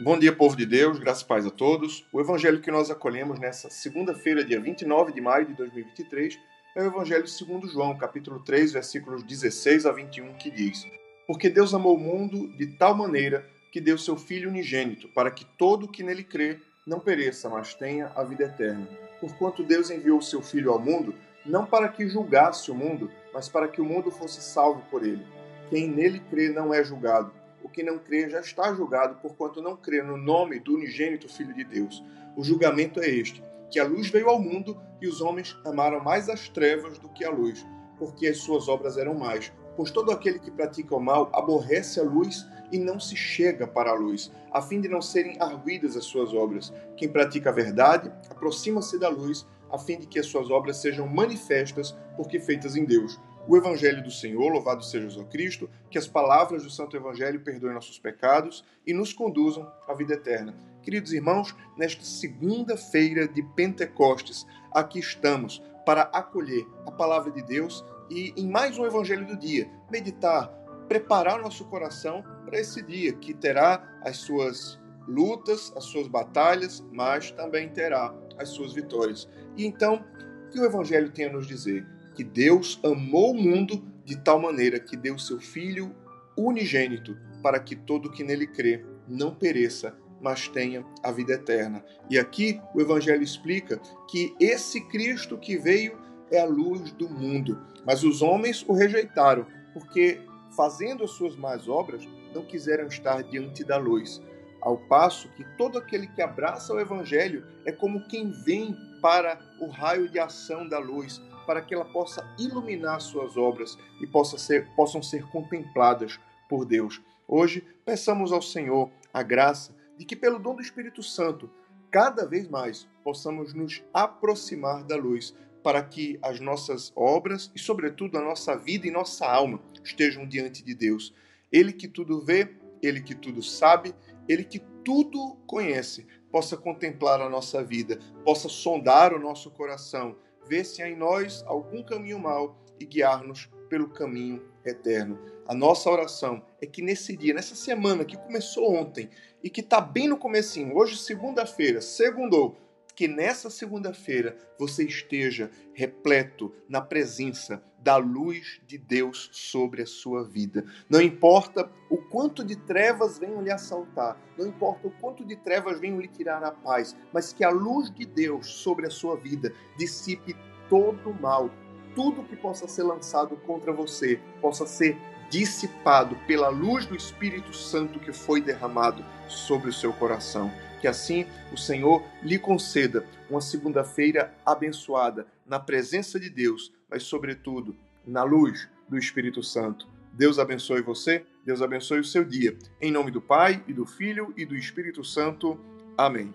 Bom dia, povo de Deus, graças e paz a todos. O evangelho que nós acolhemos nessa segunda-feira, dia 29 de maio de 2023, é o evangelho segundo João, capítulo 3, versículos 16 a 21, que diz: Porque Deus amou o mundo de tal maneira que deu seu filho unigênito, para que todo que nele crê não pereça, mas tenha a vida eterna. Porquanto Deus enviou o seu filho ao mundo, não para que julgasse o mundo, mas para que o mundo fosse salvo por ele. Quem nele crê não é julgado o que não crê já está julgado, porquanto não crê no nome do unigênito Filho de Deus. O julgamento é este: que a luz veio ao mundo e os homens amaram mais as trevas do que a luz, porque as suas obras eram mais. Pois todo aquele que pratica o mal aborrece a luz e não se chega para a luz, a fim de não serem arguidas as suas obras. Quem pratica a verdade aproxima-se da luz, a fim de que as suas obras sejam manifestas, porque feitas em Deus o Evangelho do Senhor, louvado seja o Cristo, que as palavras do Santo Evangelho perdoem nossos pecados e nos conduzam à vida eterna. Queridos irmãos, nesta segunda-feira de Pentecostes, aqui estamos para acolher a palavra de Deus e, em mais um Evangelho do dia, meditar, preparar nosso coração para esse dia que terá as suas lutas, as suas batalhas, mas também terá as suas vitórias. E então, o que o Evangelho tem a nos dizer? Que Deus amou o mundo de tal maneira que deu seu Filho unigênito para que todo que nele crê não pereça, mas tenha a vida eterna. E aqui o Evangelho explica que esse Cristo que veio é a luz do mundo, mas os homens o rejeitaram, porque fazendo as suas más obras não quiseram estar diante da luz. Ao passo que todo aquele que abraça o Evangelho é como quem vem para o raio de ação da luz, para que ela possa iluminar suas obras e possa ser, possam ser contempladas por Deus. Hoje, peçamos ao Senhor a graça de que, pelo dom do Espírito Santo, cada vez mais possamos nos aproximar da luz, para que as nossas obras e, sobretudo, a nossa vida e nossa alma estejam diante de Deus. Ele que tudo vê, ele que tudo sabe, ele que tudo conhece, possa contemplar a nossa vida, possa sondar o nosso coração ver se há em nós algum caminho mau e guiar-nos pelo caminho eterno. A nossa oração é que nesse dia, nessa semana que começou ontem e que está bem no comecinho, hoje segunda-feira, segundou, que nessa segunda-feira você esteja repleto na presença da luz de Deus sobre a sua vida. Não importa o quanto de trevas venham lhe assaltar, não importa o quanto de trevas venham lhe tirar a paz, mas que a luz de Deus sobre a sua vida dissipe todo o mal, tudo que possa ser lançado contra você possa ser dissipado pela luz do Espírito Santo que foi derramado sobre o seu coração. Que assim o Senhor lhe conceda uma segunda-feira abençoada na presença de Deus, mas sobretudo na luz do Espírito Santo. Deus abençoe você, Deus abençoe o seu dia. Em nome do Pai e do Filho e do Espírito Santo. Amém.